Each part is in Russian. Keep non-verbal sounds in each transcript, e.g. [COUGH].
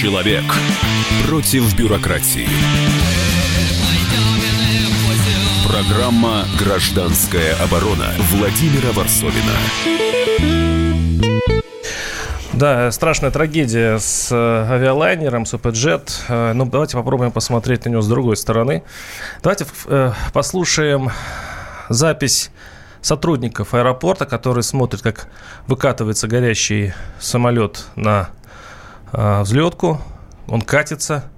Человек против бюрократии. Программа «Гражданская оборона» Владимира Варсовина. Да, страшная трагедия с э, авиалайнером, с ОПДЖет. Э, ну, давайте попробуем посмотреть на него с другой стороны. Давайте э, послушаем запись сотрудников аэропорта, которые смотрят, как выкатывается горящий самолет на э, взлетку. Он катится.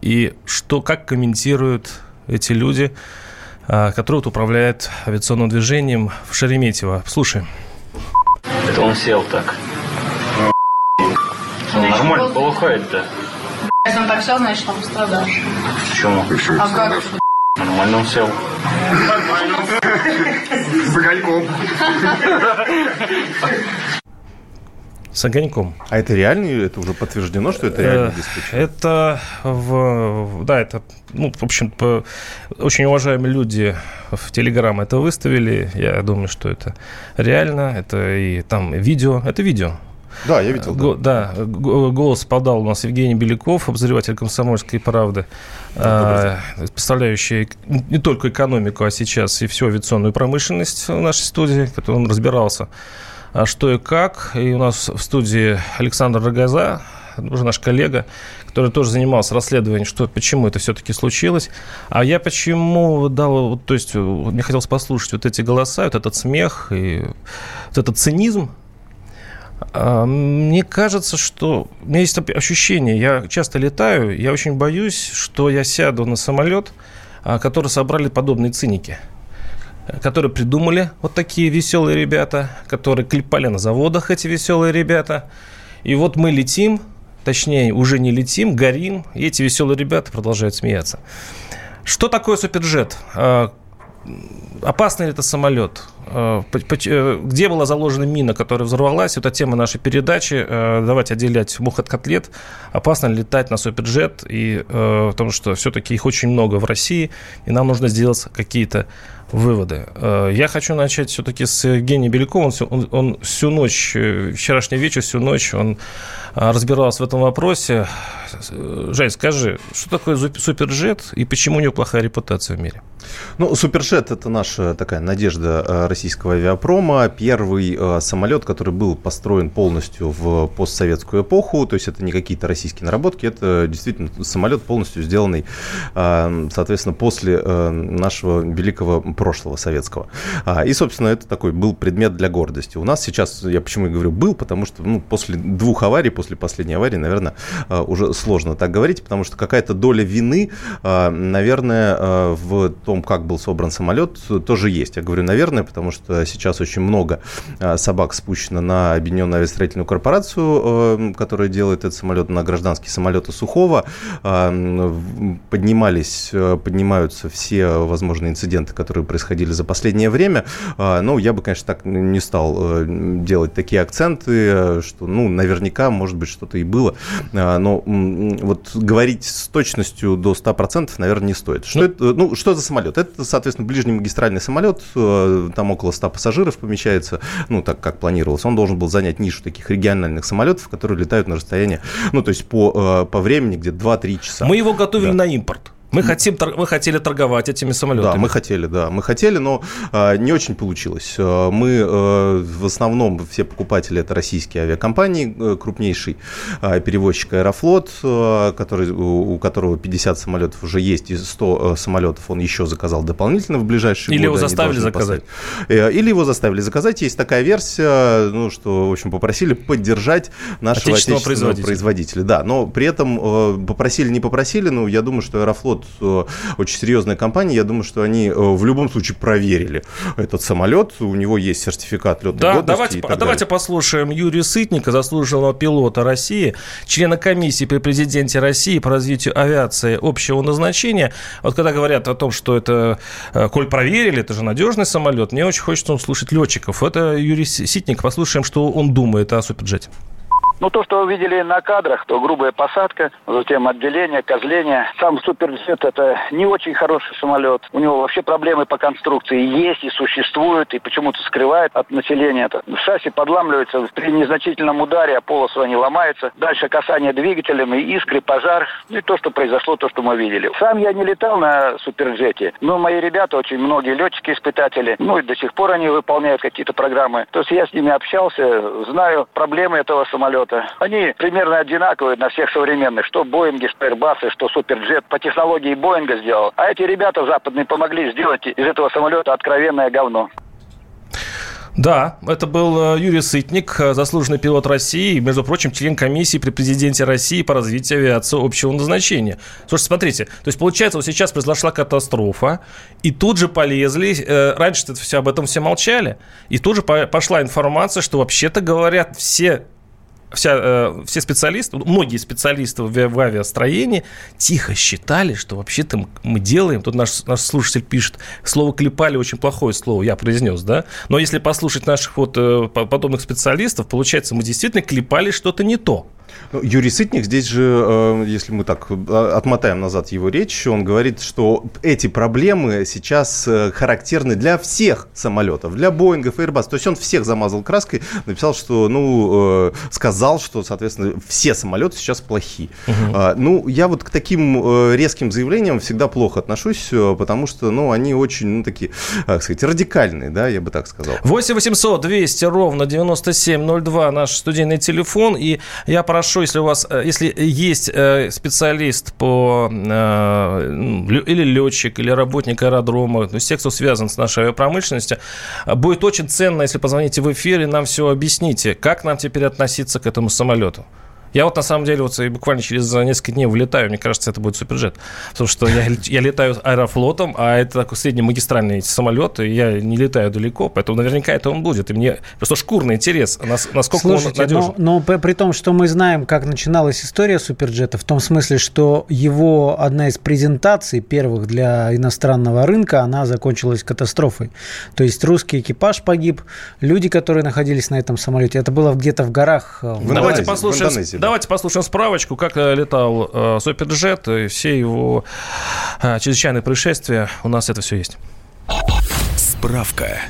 И что, как комментируют эти люди, э, которые вот управляют авиационным движением в Шереметьево. Слушаем. Это он сел так. Он нормально полыхает-то. Если он так сел, значит, он пострадавший. Почему? А как? Нормально он сел. С огоньком. [LAUGHS] [LAUGHS] С огоньком. А это реально? Это уже подтверждено, что это реально Э, диспетчер? Это, в, да, это, ну, в общем, по- очень уважаемые люди в Телеграм это выставили. Я думаю, что это реально. Это и там видео. Это видео. Да, я видел. Да, го- голос подал у нас Евгений Беляков, обозреватель «Комсомольской правды», а, представляющий не только экономику, а сейчас и всю авиационную промышленность в нашей студии, который он разбирался, что и как. И у нас в студии Александр Рогоза, уже наш коллега, который тоже занимался расследованием, что, почему это все-таки случилось. А я почему дал, то есть, мне хотелось послушать вот эти голоса, вот этот смех и вот этот цинизм, а, Мне кажется, что у меня есть ощущение, я часто летаю, я очень боюсь, что я сяду на самолет, а, который собрали подобные циники которые придумали вот такие веселые ребята, которые клепали на заводах эти веселые ребята. И вот мы летим, точнее, уже не летим, горим, и эти веселые ребята продолжают смеяться. Что такое суперджет? А, Опасный ли это самолет? Э, э, Где была заложена мина, которая взорвалась? Это тема нашей передачи. Э, Давайте отделять мух от котлет. Опасно ли летать на суперджет? И потому что все-таки их очень много в России, и нам нужно сделать какие-то выводы. Я хочу начать все-таки с Евгения Белякова. Он, он, он всю ночь, вчерашний вечер, всю ночь он разбирался в этом вопросе. Жень, скажи, что такое суперджет и почему у него плохая репутация в мире? Ну, Суперджет – это наша такая надежда э, российского авиапрома. Первый э, самолет, который был построен полностью в постсоветскую эпоху, то есть это не какие-то российские наработки, это действительно самолет полностью сделанный, э, соответственно, после э, нашего великого прошлого советского. А, И, собственно, это такой был предмет для гордости. У нас сейчас, я почему и говорю был, потому что ну, после двух аварий, после последней аварии, наверное, э, уже сложно так говорить, потому что какая-то доля вины, э, наверное, э, в том, как был собран самолет, тоже есть. Я говорю, наверное, потому что сейчас очень много э, собак спущено на Объединенную авиастроительную корпорацию, э, которая делает этот самолет, на гражданские самолеты Сухого. В- Поднимались, э, поднимаются все возможные инциденты, которые происходили за последнее время. Э, Ну, я бы, конечно, так не стал э, делать такие акценты, что, ну, наверняка, может быть, что-то и было. Но вот говорить с точностью до 100%, наверное, не стоит. Что, Ну, это, ну, что за самолет? Это, соответственно, ближний магистральный самолет, там около 100 пассажиров помещается, ну, так как планировалось. Он должен был занять нишу таких региональных самолетов, которые летают на расстояние, ну, то есть по, э, по времени где-то 2-3 часа. Мы его готовили Да. на импорт. Мы, хотим, мы хотели торговать этими самолетами. Да, мы хотели, да, мы хотели, но э, не очень получилось. Э, мы э, в основном все покупатели это российские авиакомпании, э, крупнейший э, перевозчик Аэрофлот, э, который, у, у которого 50 самолетов уже есть, и 100 э, самолетов он еще заказал дополнительно в ближайшие Или годы. его они заставили заказать. поставить. Э, Или его заставили заказать. Есть такая версия, ну, что, в общем, попросили поддержать нашего Отечественного отечественного, производителя. производителя. Да, но при этом э, попросили, не попросили, но я думаю, что Аэрофлот э, очень серьезная компания, я думаю, что они э, в любом случае проверили этот самолет, у него есть сертификат летной Да, годности давайте, а давайте послушаем Юрия Сытника, заслуженного пилота России, члена комиссии при президенте России по развитию авиации общего назначения. Вот когда говорят о том, что это, э, коль проверили, это же надежный самолет, мне очень хочется услышать летчиков. Это Юрий Ситник, послушаем, что он думает о Суперджете. Ну, то, что вы видели на кадрах, то грубая посадка, затем отделение, козление. Сам Суперджет – это не очень хороший самолет. У него вообще проблемы по конструкции есть и существуют, и почему-то скрывает от населения это. Шасси подламливается при незначительном ударе, а полосу они ломаются. Дальше касание двигателем, и искры, пожар. Ну, и то, что произошло, то, что мы видели. Сам я не летал на Суперджете, но мои ребята, очень многие летчики-испытатели, ну и до сих пор они выполняют какие-то программы. То есть я с ними общался, знаю проблемы этого самолета. Они примерно одинаковые на всех современных, что Боинги, что Airbus, что Суперджет. По технологии Боинга сделал. А эти ребята западные помогли сделать из этого самолета откровенное говно. Да, это был э, Юрий Сытник, э, заслуженный пилот России, между прочим, член комиссии при президенте России по развитию авиации общего назначения. Слушайте, смотрите, то есть получается, вот сейчас произошла катастрофа, и тут же полезли, э, раньше все об этом все молчали, и тут же пошла информация, что вообще-то говорят все вся, э, все специалисты, многие специалисты в, в авиастроении тихо считали, что вообще-то мы делаем, тут наш, наш слушатель пишет, слово «клепали» очень плохое слово, я произнес, да, но если послушать наших вот э, подобных специалистов, получается, мы действительно клепали что-то не то. Ну, Юрий Сытник здесь же, э, если мы так э, отмотаем назад его речь, он говорит, что эти проблемы сейчас э, характерны для всех самолетов, для Боингов и Airbus. То есть он всех замазал краской, написал, что, ну, сказал, что, соответственно, все самолеты сейчас плохие. Угу. Ну, я вот к таким резким заявлениям всегда плохо отношусь, потому что, ну, они очень, ну, такие, как сказать, радикальные, да, я бы так сказал. 8 800 200 ровно 9702 наш студийный телефон, и я прошу хорошо, если у вас, э, если есть э, специалист по э, или летчик, или работник аэродрома, то есть те, кто связан с нашей авиапромышленностью, будет очень ценно, если позвоните в эфир и нам все объясните, как нам теперь относиться к этому самолету. Я вот на самом деле вот буквально через несколько дней вылетаю, мне кажется, это будет суперджет. Потому что я, я летаю аэрофлотом, а это такой среднемагистральный самолет, и я не летаю далеко, поэтому наверняка это он будет. И мне просто шкурный интерес, насколько Слушайте, он надежен. Но, но при том, что мы знаем, как начиналась история суперджета, в том смысле, что его одна из презентаций первых для иностранного рынка, она закончилась катастрофой. То есть русский экипаж погиб, люди, которые находились на этом самолете, это было где-то в горах. Э, в Давайте послушаем. В Давайте послушаем справочку, как э, летал э, Суперджет и все его э, чрезвычайные происшествия. У нас это все есть. Справка.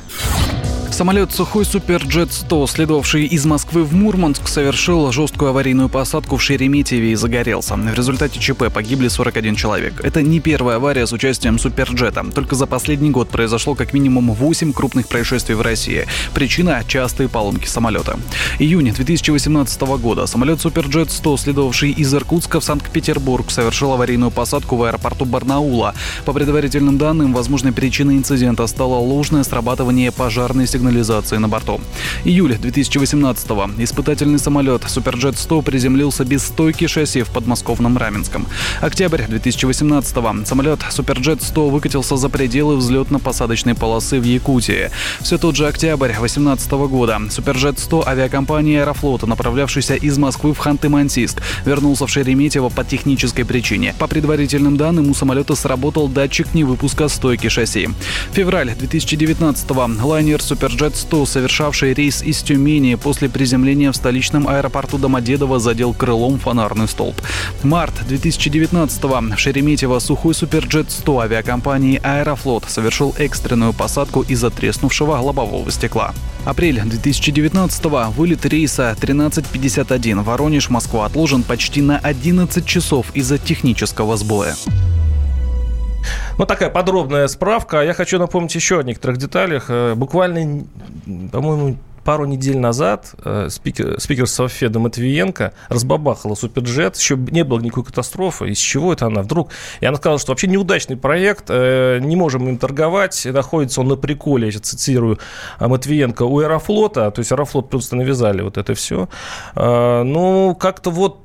Самолет «Сухой Суперджет-100», следовавший из Москвы в Мурманск, совершил жесткую аварийную посадку в Шереметьеве и загорелся. В результате ЧП погибли 41 человек. Это не первая авария с участием Суперджета. Только за последний год произошло как минимум 8 крупных происшествий в России. Причина – частые поломки самолета. Июнь 2018 года самолет Суперджет-100, следовавший из Иркутска в Санкт-Петербург, совершил аварийную посадку в аэропорту Барнаула. По предварительным данным, возможной причиной инцидента стало ложное срабатывание пожарной сигнала сигнализации на борту. Июль 2018-го. Испытательный самолет Суперджет-100 приземлился без стойки шасси в подмосковном Раменском. Октябрь 2018-го. Самолет Суперджет-100 выкатился за пределы взлетно-посадочной полосы в Якутии. Все тот же октябрь 2018 года. Суперджет-100 авиакомпании Аэрофлота, направлявшийся из Москвы в Ханты-Мансийск, вернулся в Шереметьево по технической причине. По предварительным данным, у самолета сработал датчик невыпуска стойки шасси. Февраль 2019-го. Лайнер Суперджет Суперджет-100, совершавший рейс из Тюмени после приземления в столичном аэропорту Домодедово, задел крылом фонарный столб. Март 2019-го. Шереметьево сухой Суперджет-100 авиакомпании «Аэрофлот» совершил экстренную посадку из-за треснувшего лобового стекла. Апрель 2019-го. Вылет рейса 1351 Воронеж-Москва отложен почти на 11 часов из-за технического сбоя. Ну, такая подробная справка. Я хочу напомнить еще о некоторых деталях. Э, буквально, по-моему, пару недель назад э, спикер, спикер Софеда Матвиенко разбабахала Суперджет, еще не было никакой катастрофы, из чего это она вдруг? И она сказала, что вообще неудачный проект, э, не можем им торговать, находится он на приколе, я цитирую Матвиенко, у Аэрофлота, то есть Аэрофлот просто навязали вот это все. Э, ну, как-то вот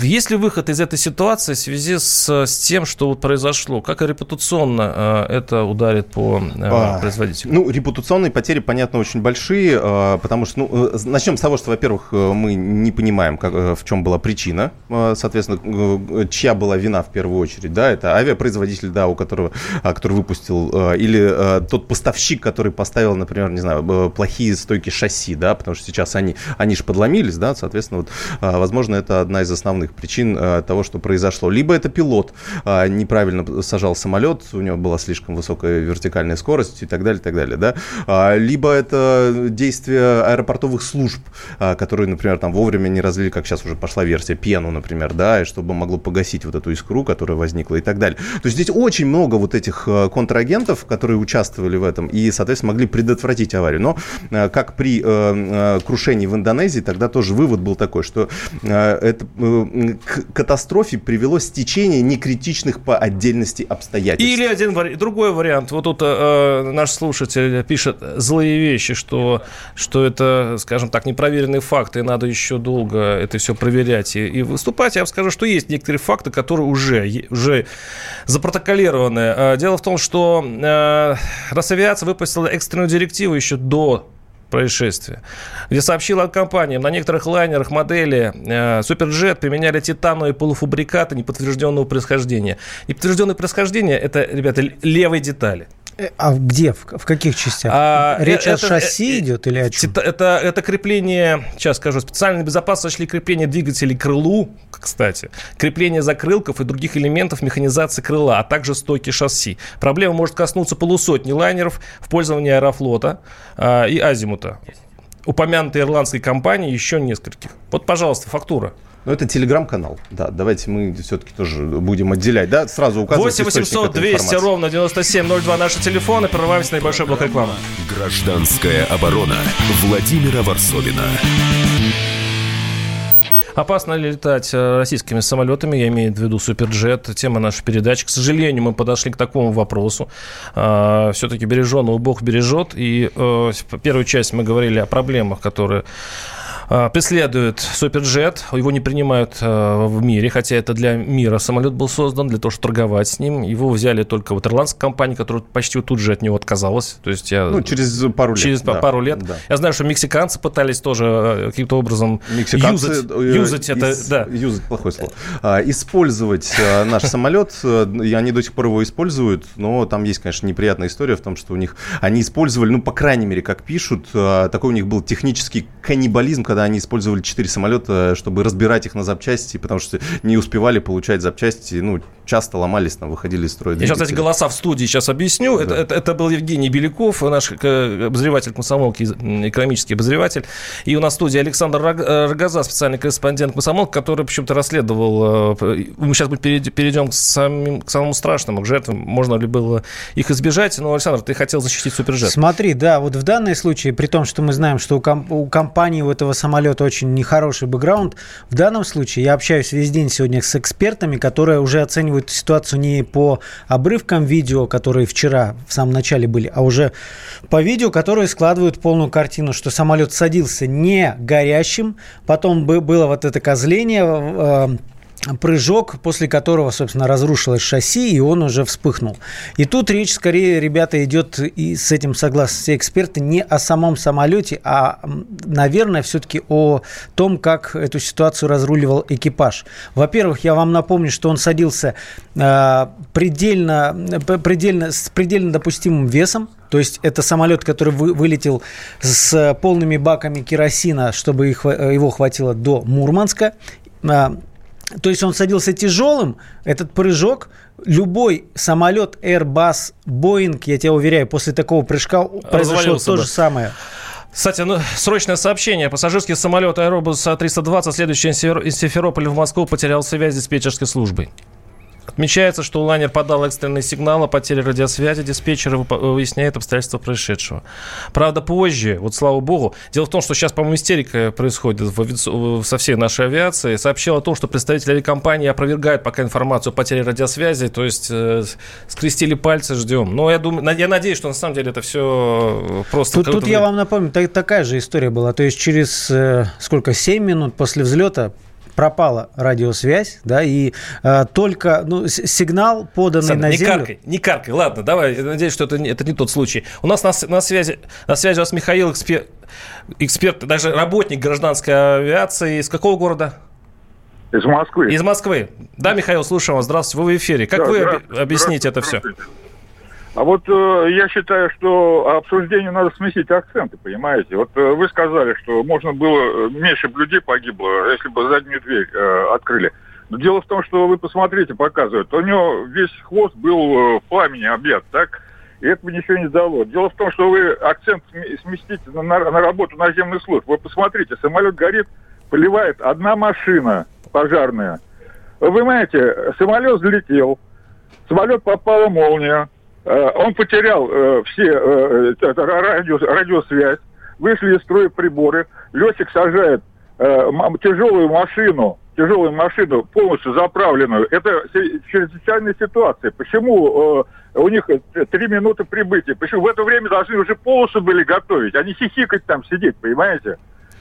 есть ли выход из этой ситуации в связи с, с тем, что вот произошло? Как репутационно э, это ударит по э, а, производителю? Ну, репутационные потери, понятно, очень большие, э, потому что, ну, э, начнем с того, что, во-первых, э, мы не понимаем, как, в чем была причина, э, соответственно, чья была вина в первую очередь, да, это авиапроизводитель, да, у которого, который выпустил, э, или э, тот поставщик, который поставил, например, не знаю, плохие стойки шасси, да, потому что сейчас они, они же подломились, да, соответственно, вот, возможно, это одна из основных основных причин э, того, что произошло. Либо это пилот э, неправильно сажал самолет, у него была слишком высокая вертикальная скорость и так далее, и так далее, да. А, либо это действия аэропортовых служб, э, которые, например, там вовремя не разлили, как сейчас уже пошла версия, пену, например, да, и чтобы могло погасить вот эту искру, которая возникла и так далее. То есть здесь очень много вот этих контрагентов, которые участвовали в этом и, соответственно, могли предотвратить аварию. Но как при крушении в Индонезии, тогда тоже вывод был такой, что это к катастрофе привело стечение некритичных по отдельности обстоятельств. Или один другой вариант. Вот тут э, наш слушатель пишет злые вещи, что, что это, скажем так, непроверенные факты, и надо еще долго это все проверять и, и выступать. Я вам скажу, что есть некоторые факты, которые уже, уже запротоколированы. Э, дело в том, что э, Росавиация выпустила экстренную директиву еще до происшествия, где сообщила компаниям, на некоторых лайнерах модели э, Суперджет применяли титановые полуфабрикаты неподтвержденного происхождения. Неподтвержденное происхождение – это, ребята, левые детали. Э, а где? В, каких частях? А, Речь это, о шасси это, идет или о чем? Это, это, это крепление, сейчас скажу, специальной безопасности сочли крепление двигателей к крылу, кстати, крепление закрылков и других элементов механизации крыла, а также стойки шасси. Проблема может коснуться полусотни лайнеров в пользовании Аэрофлота а, и Азимута. Упомянутой ирландской компании еще нескольких. Вот, пожалуйста, фактура. Ну, это телеграм-канал. Да, давайте мы все-таки тоже будем отделять. Да, сразу указывать 8 800 200 ровно 9702 наши телефоны. Прорываемся на небольшой блок рекламы. Гражданская оборона Владимира Варсовина. Опасно ли летать э, российскими самолетами, я имею в виду Суперджет, тема нашей передачи. К сожалению, мы подошли к такому вопросу. А, Все-таки береженного Бог бережет. И э, первую часть мы говорили о проблемах, которые преследует Суперджет, его не принимают а, в мире, хотя это для мира самолет был создан, для того, чтобы торговать с ним. Его взяли только вот ирландская компания, которая почти тут же от него отказалась. То есть я... Ну, через пару лет. Через да, пару лет. Да. Я знаю, что мексиканцы пытались тоже а, каким-то образом мексиканцы, юзать, э, юзать это. Из, да. Юзать плохое слово. Использовать наш самолет, э, и они до сих пор его используют, но там есть, конечно, неприятная история в том, что у них они использовали, ну, по крайней мере, как пишут, такой у них был технический каннибализм, когда когда они использовали четыре самолета, чтобы разбирать их на запчасти, потому что не успевали получать запчасти, ну, часто ломались, там, выходили из строя. Я сейчас эти голоса в студии сейчас объясню. Да. Это, это, это был Евгений Беляков, наш обозреватель комсомолки, экономический обозреватель. И у нас в студии Александр Рогоза, специальный корреспондент комсомолки, который почему-то расследовал... Э, мы сейчас перейдем к, самим, к самому страшному, к жертвам. Можно ли было их избежать? Но, Александр, ты хотел защитить Суперджет. Смотри, да, вот в данном случае, при том, что мы знаем, что у, комп- у компании у этого самолета самолета очень нехороший бэкграунд. В данном случае я общаюсь весь день сегодня с экспертами, которые уже оценивают ситуацию не по обрывкам видео, которые вчера в самом начале были, а уже по видео, которые складывают полную картину, что самолет садился не горящим, потом было вот это козление, э, прыжок, после которого, собственно, разрушилось шасси, и он уже вспыхнул. И тут речь скорее, ребята, идет, и с этим согласны все эксперты, не о самом самолете, а, наверное, все-таки о том, как эту ситуацию разруливал экипаж. Во-первых, я вам напомню, что он садился э, предельно, предельно, с предельно допустимым весом, то есть это самолет, который вы, вылетел с полными баками керосина, чтобы их, его хватило до Мурманска. То есть он садился тяжелым, этот прыжок, любой самолет Airbus, Boeing, я тебя уверяю, после такого прыжка произошло то же самое. Кстати, ну, срочное сообщение. Пассажирский самолет Airbus 320, следующий из Симферополя в Москву, потерял связь с диспетчерской службой. Отмечается, что лайнер подал экстренный сигнал о потере радиосвязи. Диспетчер выясняет обстоятельства происшедшего. Правда, позже, вот слава богу, дело в том, что сейчас, по-моему, истерика происходит в ави... со всей нашей авиации. Сообщил о том, что представители авиакомпании опровергают пока информацию о потере радиосвязи, то есть э, скрестили пальцы, ждем. Но я думаю, я надеюсь, что на самом деле это все просто... Тут, тут я вам напомню, такая же история была. То есть через э, сколько, 7 минут после взлета пропала радиосвязь, да, и э, только ну, сигнал, поданный Сандра, на не землю... каркай, не каркай, ладно, давай, я надеюсь, что это, не- это не тот случай. У нас на, на связи, на связи у нас Михаил, эксперт, эксперт, даже работник гражданской авиации. Из какого города? Из Москвы. Из Москвы. Да, Михаил, слушаем вас. Здравствуйте, вы в эфире. Как Да, вы объясните это все? А вот э, я считаю, что обсуждению надо сместить акценты, понимаете? Вот э, вы сказали, что можно было, э, меньше людей погибло, если бы заднюю дверь э, открыли. Но дело в том, что вы посмотрите, показывают, у него весь хвост был э, в пламени объят, так? И это бы ничего не дало. Дело в том, что вы акцент сме- сместите на, на- на работу наземных служб. Вы посмотрите, самолет горит, поливает одна машина пожарная. Вы понимаете, самолет взлетел, самолет попала молния, он потерял э, все э, радио- радиосвязь, вышли из строя приборы, летчик сажает э, тяжелую машину, тяжелую машину полностью заправленную. Это чрезвычайная ситуация. Почему э, у них э, три минуты прибытия? Почему в это время должны уже полосу были готовить, а не хихикать там сидеть, понимаете?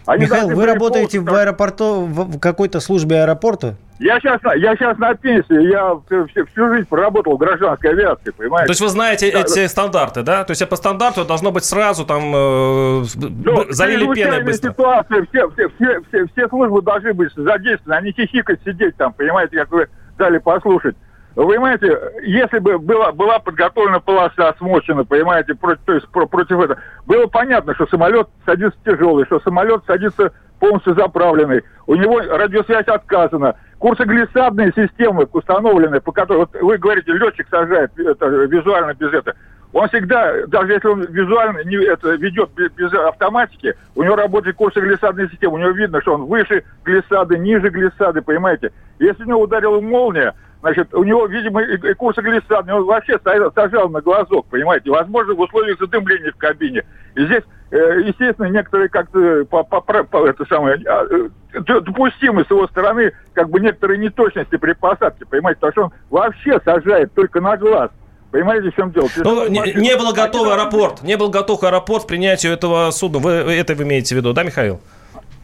Они Михаил, вы работаете в аэропорту, в какой-то службе аэропорта? я сейчас, я сейчас на пенсии, я всю, всю- всю жизнь проработал в гражданской авиации, понимаете? То есть вы знаете Да, эти стандарты, да? То есть по стандарту должно быть сразу там э, Ну, залили пеной быстро. ситуация, все, все, все, все, все службы должны быть задействованы, а не хихикать, сидеть там, понимаете, как вы дали послушать. Вы понимаете, если бы была, была подготовлена полоса, смочена, понимаете, против, то есть про- против этого, было понятно, что самолет садится тяжелый, что самолет садится полностью заправленный, у него радиосвязь отказана, курсоглиссадные системы установлены, по которым, вот вы говорите, летчик сажает это, визуально без этого, он всегда, даже если он визуально не, это, ведет без, без автоматики, у него работает курсоглиссадная система, у него видно, что он выше глиссады, ниже глиссады, понимаете. Если у него ударила молния, значит, у него, видимо, и, и курсоглиссадный, он вообще стоял- сажал на глазок, понимаете. Возможно, в условиях задымления в кабине. И здесь, э, естественно, некоторые как-то по, по- про- по- это самое, а, э, допустимы с его стороны, как бы некоторые неточности при посадке, понимаете, потому что он вообще сажает только на глаз. Понимаете, в чем дело? Ну, не, не был готов аэропорт, не был готов аэропорт к принятию этого судна. Вы это вы имеете в виду, да, Михаил?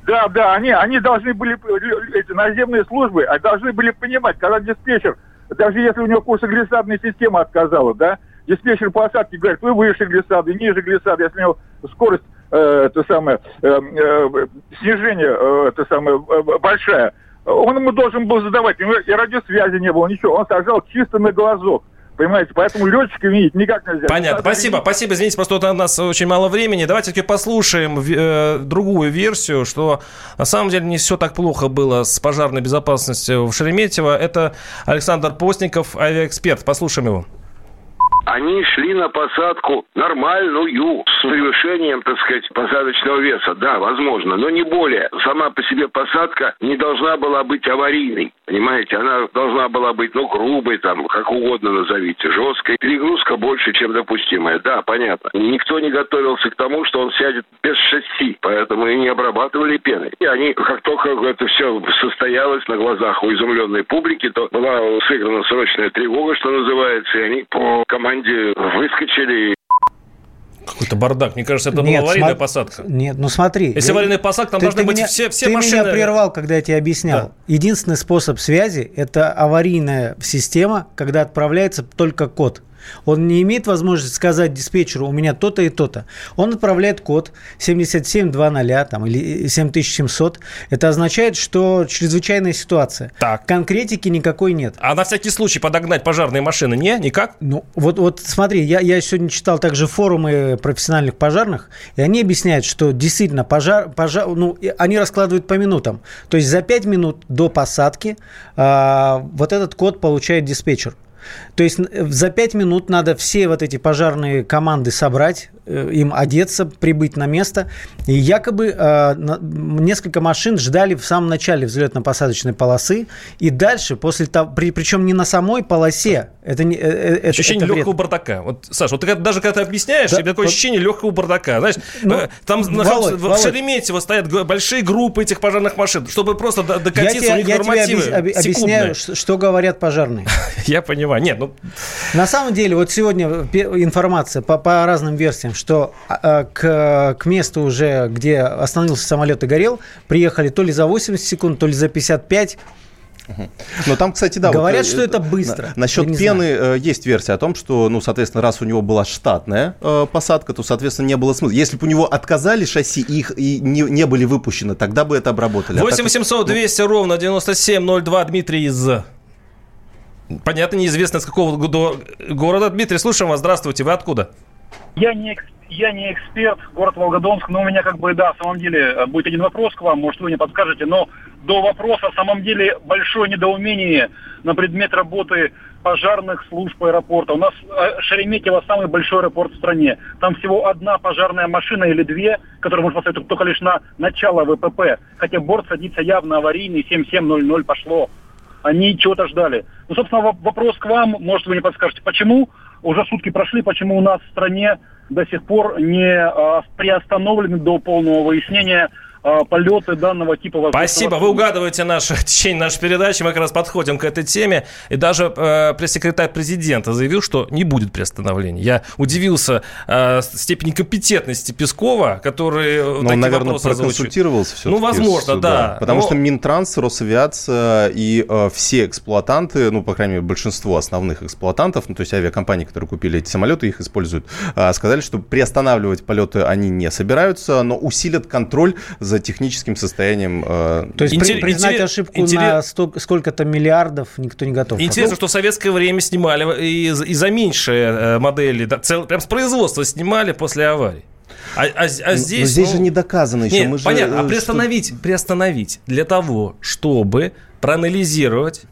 Да, да, они, они должны были, э, эти наземные службы, а должны были понимать, когда диспетчер, даже если у него курсоглиссадная система отказала, да, диспетчер посадки говорит, вы выше глиссады, ниже глиссады, если у него скорость, э, это самое, э, э, снижение, э, это самое, э, большая, он ему должен был задавать, и радиосвязи не было, ничего, он сажал чисто на глазок. Понимаете, поэтому летчика винить никак нельзя. Понятно, Надо спасибо, винить спасибо. Извините, просто у нас очень мало времени. Давайте таки послушаем э, другую версию, что на самом деле не все так плохо было с пожарной безопасностью в Шереметьево. Это Александр Постников, авиаэксперт. Послушаем его. Они шли на посадку нормальную, с превышением, так сказать, посадочного веса. Да, возможно, но не более. Сама по себе посадка не должна была быть аварийной. Понимаете, она должна была быть, ну, грубой, там, как угодно назовите, жесткой. Перегрузка больше, чем допустимая. Да, понятно. Никто не готовился к тому, что он сядет без шасси, поэтому и не обрабатывали пеной. И они, как только это все состоялось на глазах у изумленной публики, то была сыграна срочная тревога, что называется, и они по команде выскочили Какой-то бардак. Мне кажется, это была Нет, аварийная сма- посадка. Нет, ну смотри. Если я- аварийная посадка, там ты- должны ты быть меня- все, все ты машины. меня прервал, когда я тебе объяснял. Единственный способ связи – это аварийная система, когда отправляется только код. Он не имеет возможности сказать диспетчеру, у меня то-то и то-то. Он отправляет код 7720 там, или 7700. Это означает, что чрезвычайная ситуация. Так. Конкретики никакой нет. А на всякий случай подогнать пожарные машины? Не, никак? Ну, вот, вот смотри, я, я сегодня читал также форумы профессиональных пожарных, и они объясняют, что действительно пожар, пожар, ну, они раскладывают по минутам. То есть за 5 минут до посадки а, вот этот код получает диспетчер. То есть н- за 5 минут надо все вот эти пожарные команды собрать, э, им одеться, прибыть на место. И якобы э, несколько машин ждали в самом начале взлетно-посадочной полосы. И дальше, после того, при, причем не на самой полосе, это не... э, э, это- Ощущение это легкого бардака. Вот, Саша, вот ты даже когда ты объясняешь, Да, тебе такое вот- ощущение легкого бардака. Знаешь, Ну, э, там Володь, в- в Володь. Шереметьево стоят большие группы этих пожарных машин, чтобы просто до- Я докатиться, тебе, у них я тебе нормативы объ- секундные. объясняю, что говорят пожарные. [LAUGHS] Я понимаю. Понимаю. Нет, ну... На самом деле, вот сегодня информация по, по разным версиям, что а, к, к месту уже, где остановился самолет и горел, приехали то ли за 80 секунд, то ли за 55. Но там, кстати, да. Говорят, вот, что это быстро. На, насчет пены знаю. есть версия о том, что, ну, соответственно, раз у него была штатная э, посадка, то, соответственно, не было смысла. Если бы у него отказали шасси и их и не, не были выпущены, тогда бы это обработали. 8 800 200 ну... ровно 9702 Дмитрий из Понятно, неизвестно с какого города. Дмитрий, слушаем вас. Здравствуйте. Вы откуда? Я не, я не эксперт, город Волгодонск, но у меня как бы, да, в самом деле э, будет один вопрос к вам, может вы мне подскажете, но до вопроса, в самом деле, большое недоумение на предмет работы пожарных служб аэропорта. У нас э, Шереметьево самый большой аэропорт в стране. Там всего одна пожарная машина или две, которые можно поставить только лишь на начало ВПП. Хотя борт садится явно аварийный, 7700 пошло они чего-то ждали. Ну, собственно, вопрос к вам, может, вы не подскажете, почему уже сутки прошли, почему у нас в стране до сих пор не а, приостановлены до полного выяснения а, полеты данного типа Спасибо, вы угадываете наше [LAUGHS] течение нашей передачи, мы как раз подходим к этой теме, и даже э, пресс-секретарь президента заявил, что не будет приостановления. Я удивился э, степени компетентности Пескова, который Но он, наверное, проконсультировался все Ну, возможно, да. Потому Но... что Минтранс, Росавиация и э, все эксплуатанты, ну, по крайней мере, большинство основных эксплуатантов, ну, то есть авиакомпании, которые купили эти самолеты, их используют, э, сказали, что приостанавливать полеты они не собираются, но усилят контроль за за техническим состоянием. Э, То есть Интер... признать интерес... ошибку интерес... на сто... сколько-то миллиардов никто не готов. Интересно, что в советское время снимали и, и за меньшие э, модели, да, цел... прям с производства снимали после аварии. А, а, а здесь, Но здесь ну... же не доказано еще. Нет, Мы понятно, же, а приостановить, что... приостановить для того, чтобы проанализировать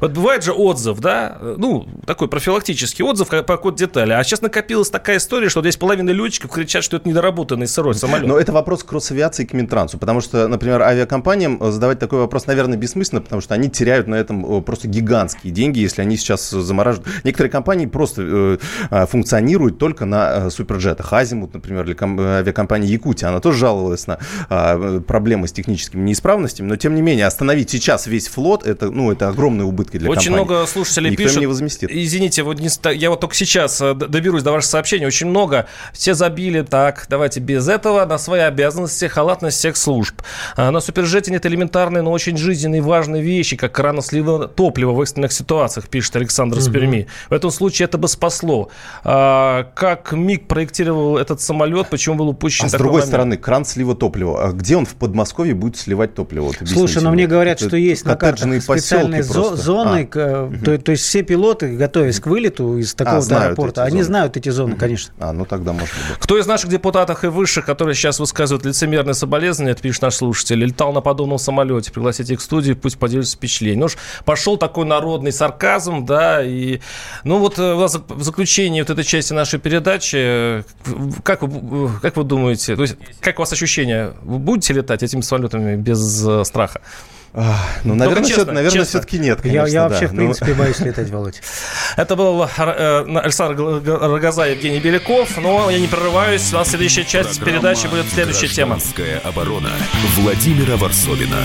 вот бывает же отзыв, да, ну, такой профилактический отзыв по какой-то детали. А сейчас накопилась такая история, что здесь половина летчиков кричат, что это недоработанный сырой самолет. Но это вопрос к Росавиации и к Минтрансу, потому что, например, авиакомпаниям задавать такой вопрос, наверное, бессмысленно, потому что они теряют на этом просто гигантские деньги, если они сейчас замораживают. Некоторые компании просто э, а, функционируют только на э, суперджетах. Азимут, например, или ком- авиакомпания Якутия, она тоже жаловалась на э, проблемы с техническими неисправностями, но тем не менее остановить сейчас весь флот, это, ну, это огромный убытки для Очень компании. много слушателей Никто пишут. не возместит. Извините, вот не, я вот только сейчас э, доберусь до ваших сообщений. Очень много. Все забили так, давайте без этого на свои обязанности, халатность всех служб. А, на Супержете нет элементарной, но очень жизненной важной вещи, как рано слива топлива в экстренных ситуациях, пишет Александр угу. Сперми. В этом случае это бы спасло. А, как МИГ проектировал этот самолет, почему был упущен А с другой момент? стороны, кран слива топлива. А где он в Подмосковье будет сливать топливо? Вот Слушай, но мне говорят, это что есть на картах специальные зо- зоны, а. то, то есть все пилоты, готовясь к вылету из такого а, аэропорта, они знают эти зоны, конечно. А, ну тогда может быть. Кто из наших депутатов и высших, которые сейчас высказывают лицемерные соболезнования, это пишет наш слушатель, летал на подобном самолете, пригласите их в студию, пусть поделятся впечатлением. Ну уж пошел такой народный сарказм, да, и, ну вот э, у нас в заключении вот этой части нашей передачи, как вы, как вы думаете, то есть как у вас ощущение, вы будете летать этими самолетами без э, ну, наверное, честно, все, наверное все-таки нет, конечно, Я, я вообще, да. в ну. принципе, ну... [LAUGHS] боюсь летать, Володь. Это был э, Александр Рогоза, Евгений Беляков. Но я не прерываюсь. У нас следующая часть Программа передачи будет следующая тема. оборона Владимира Варсовина.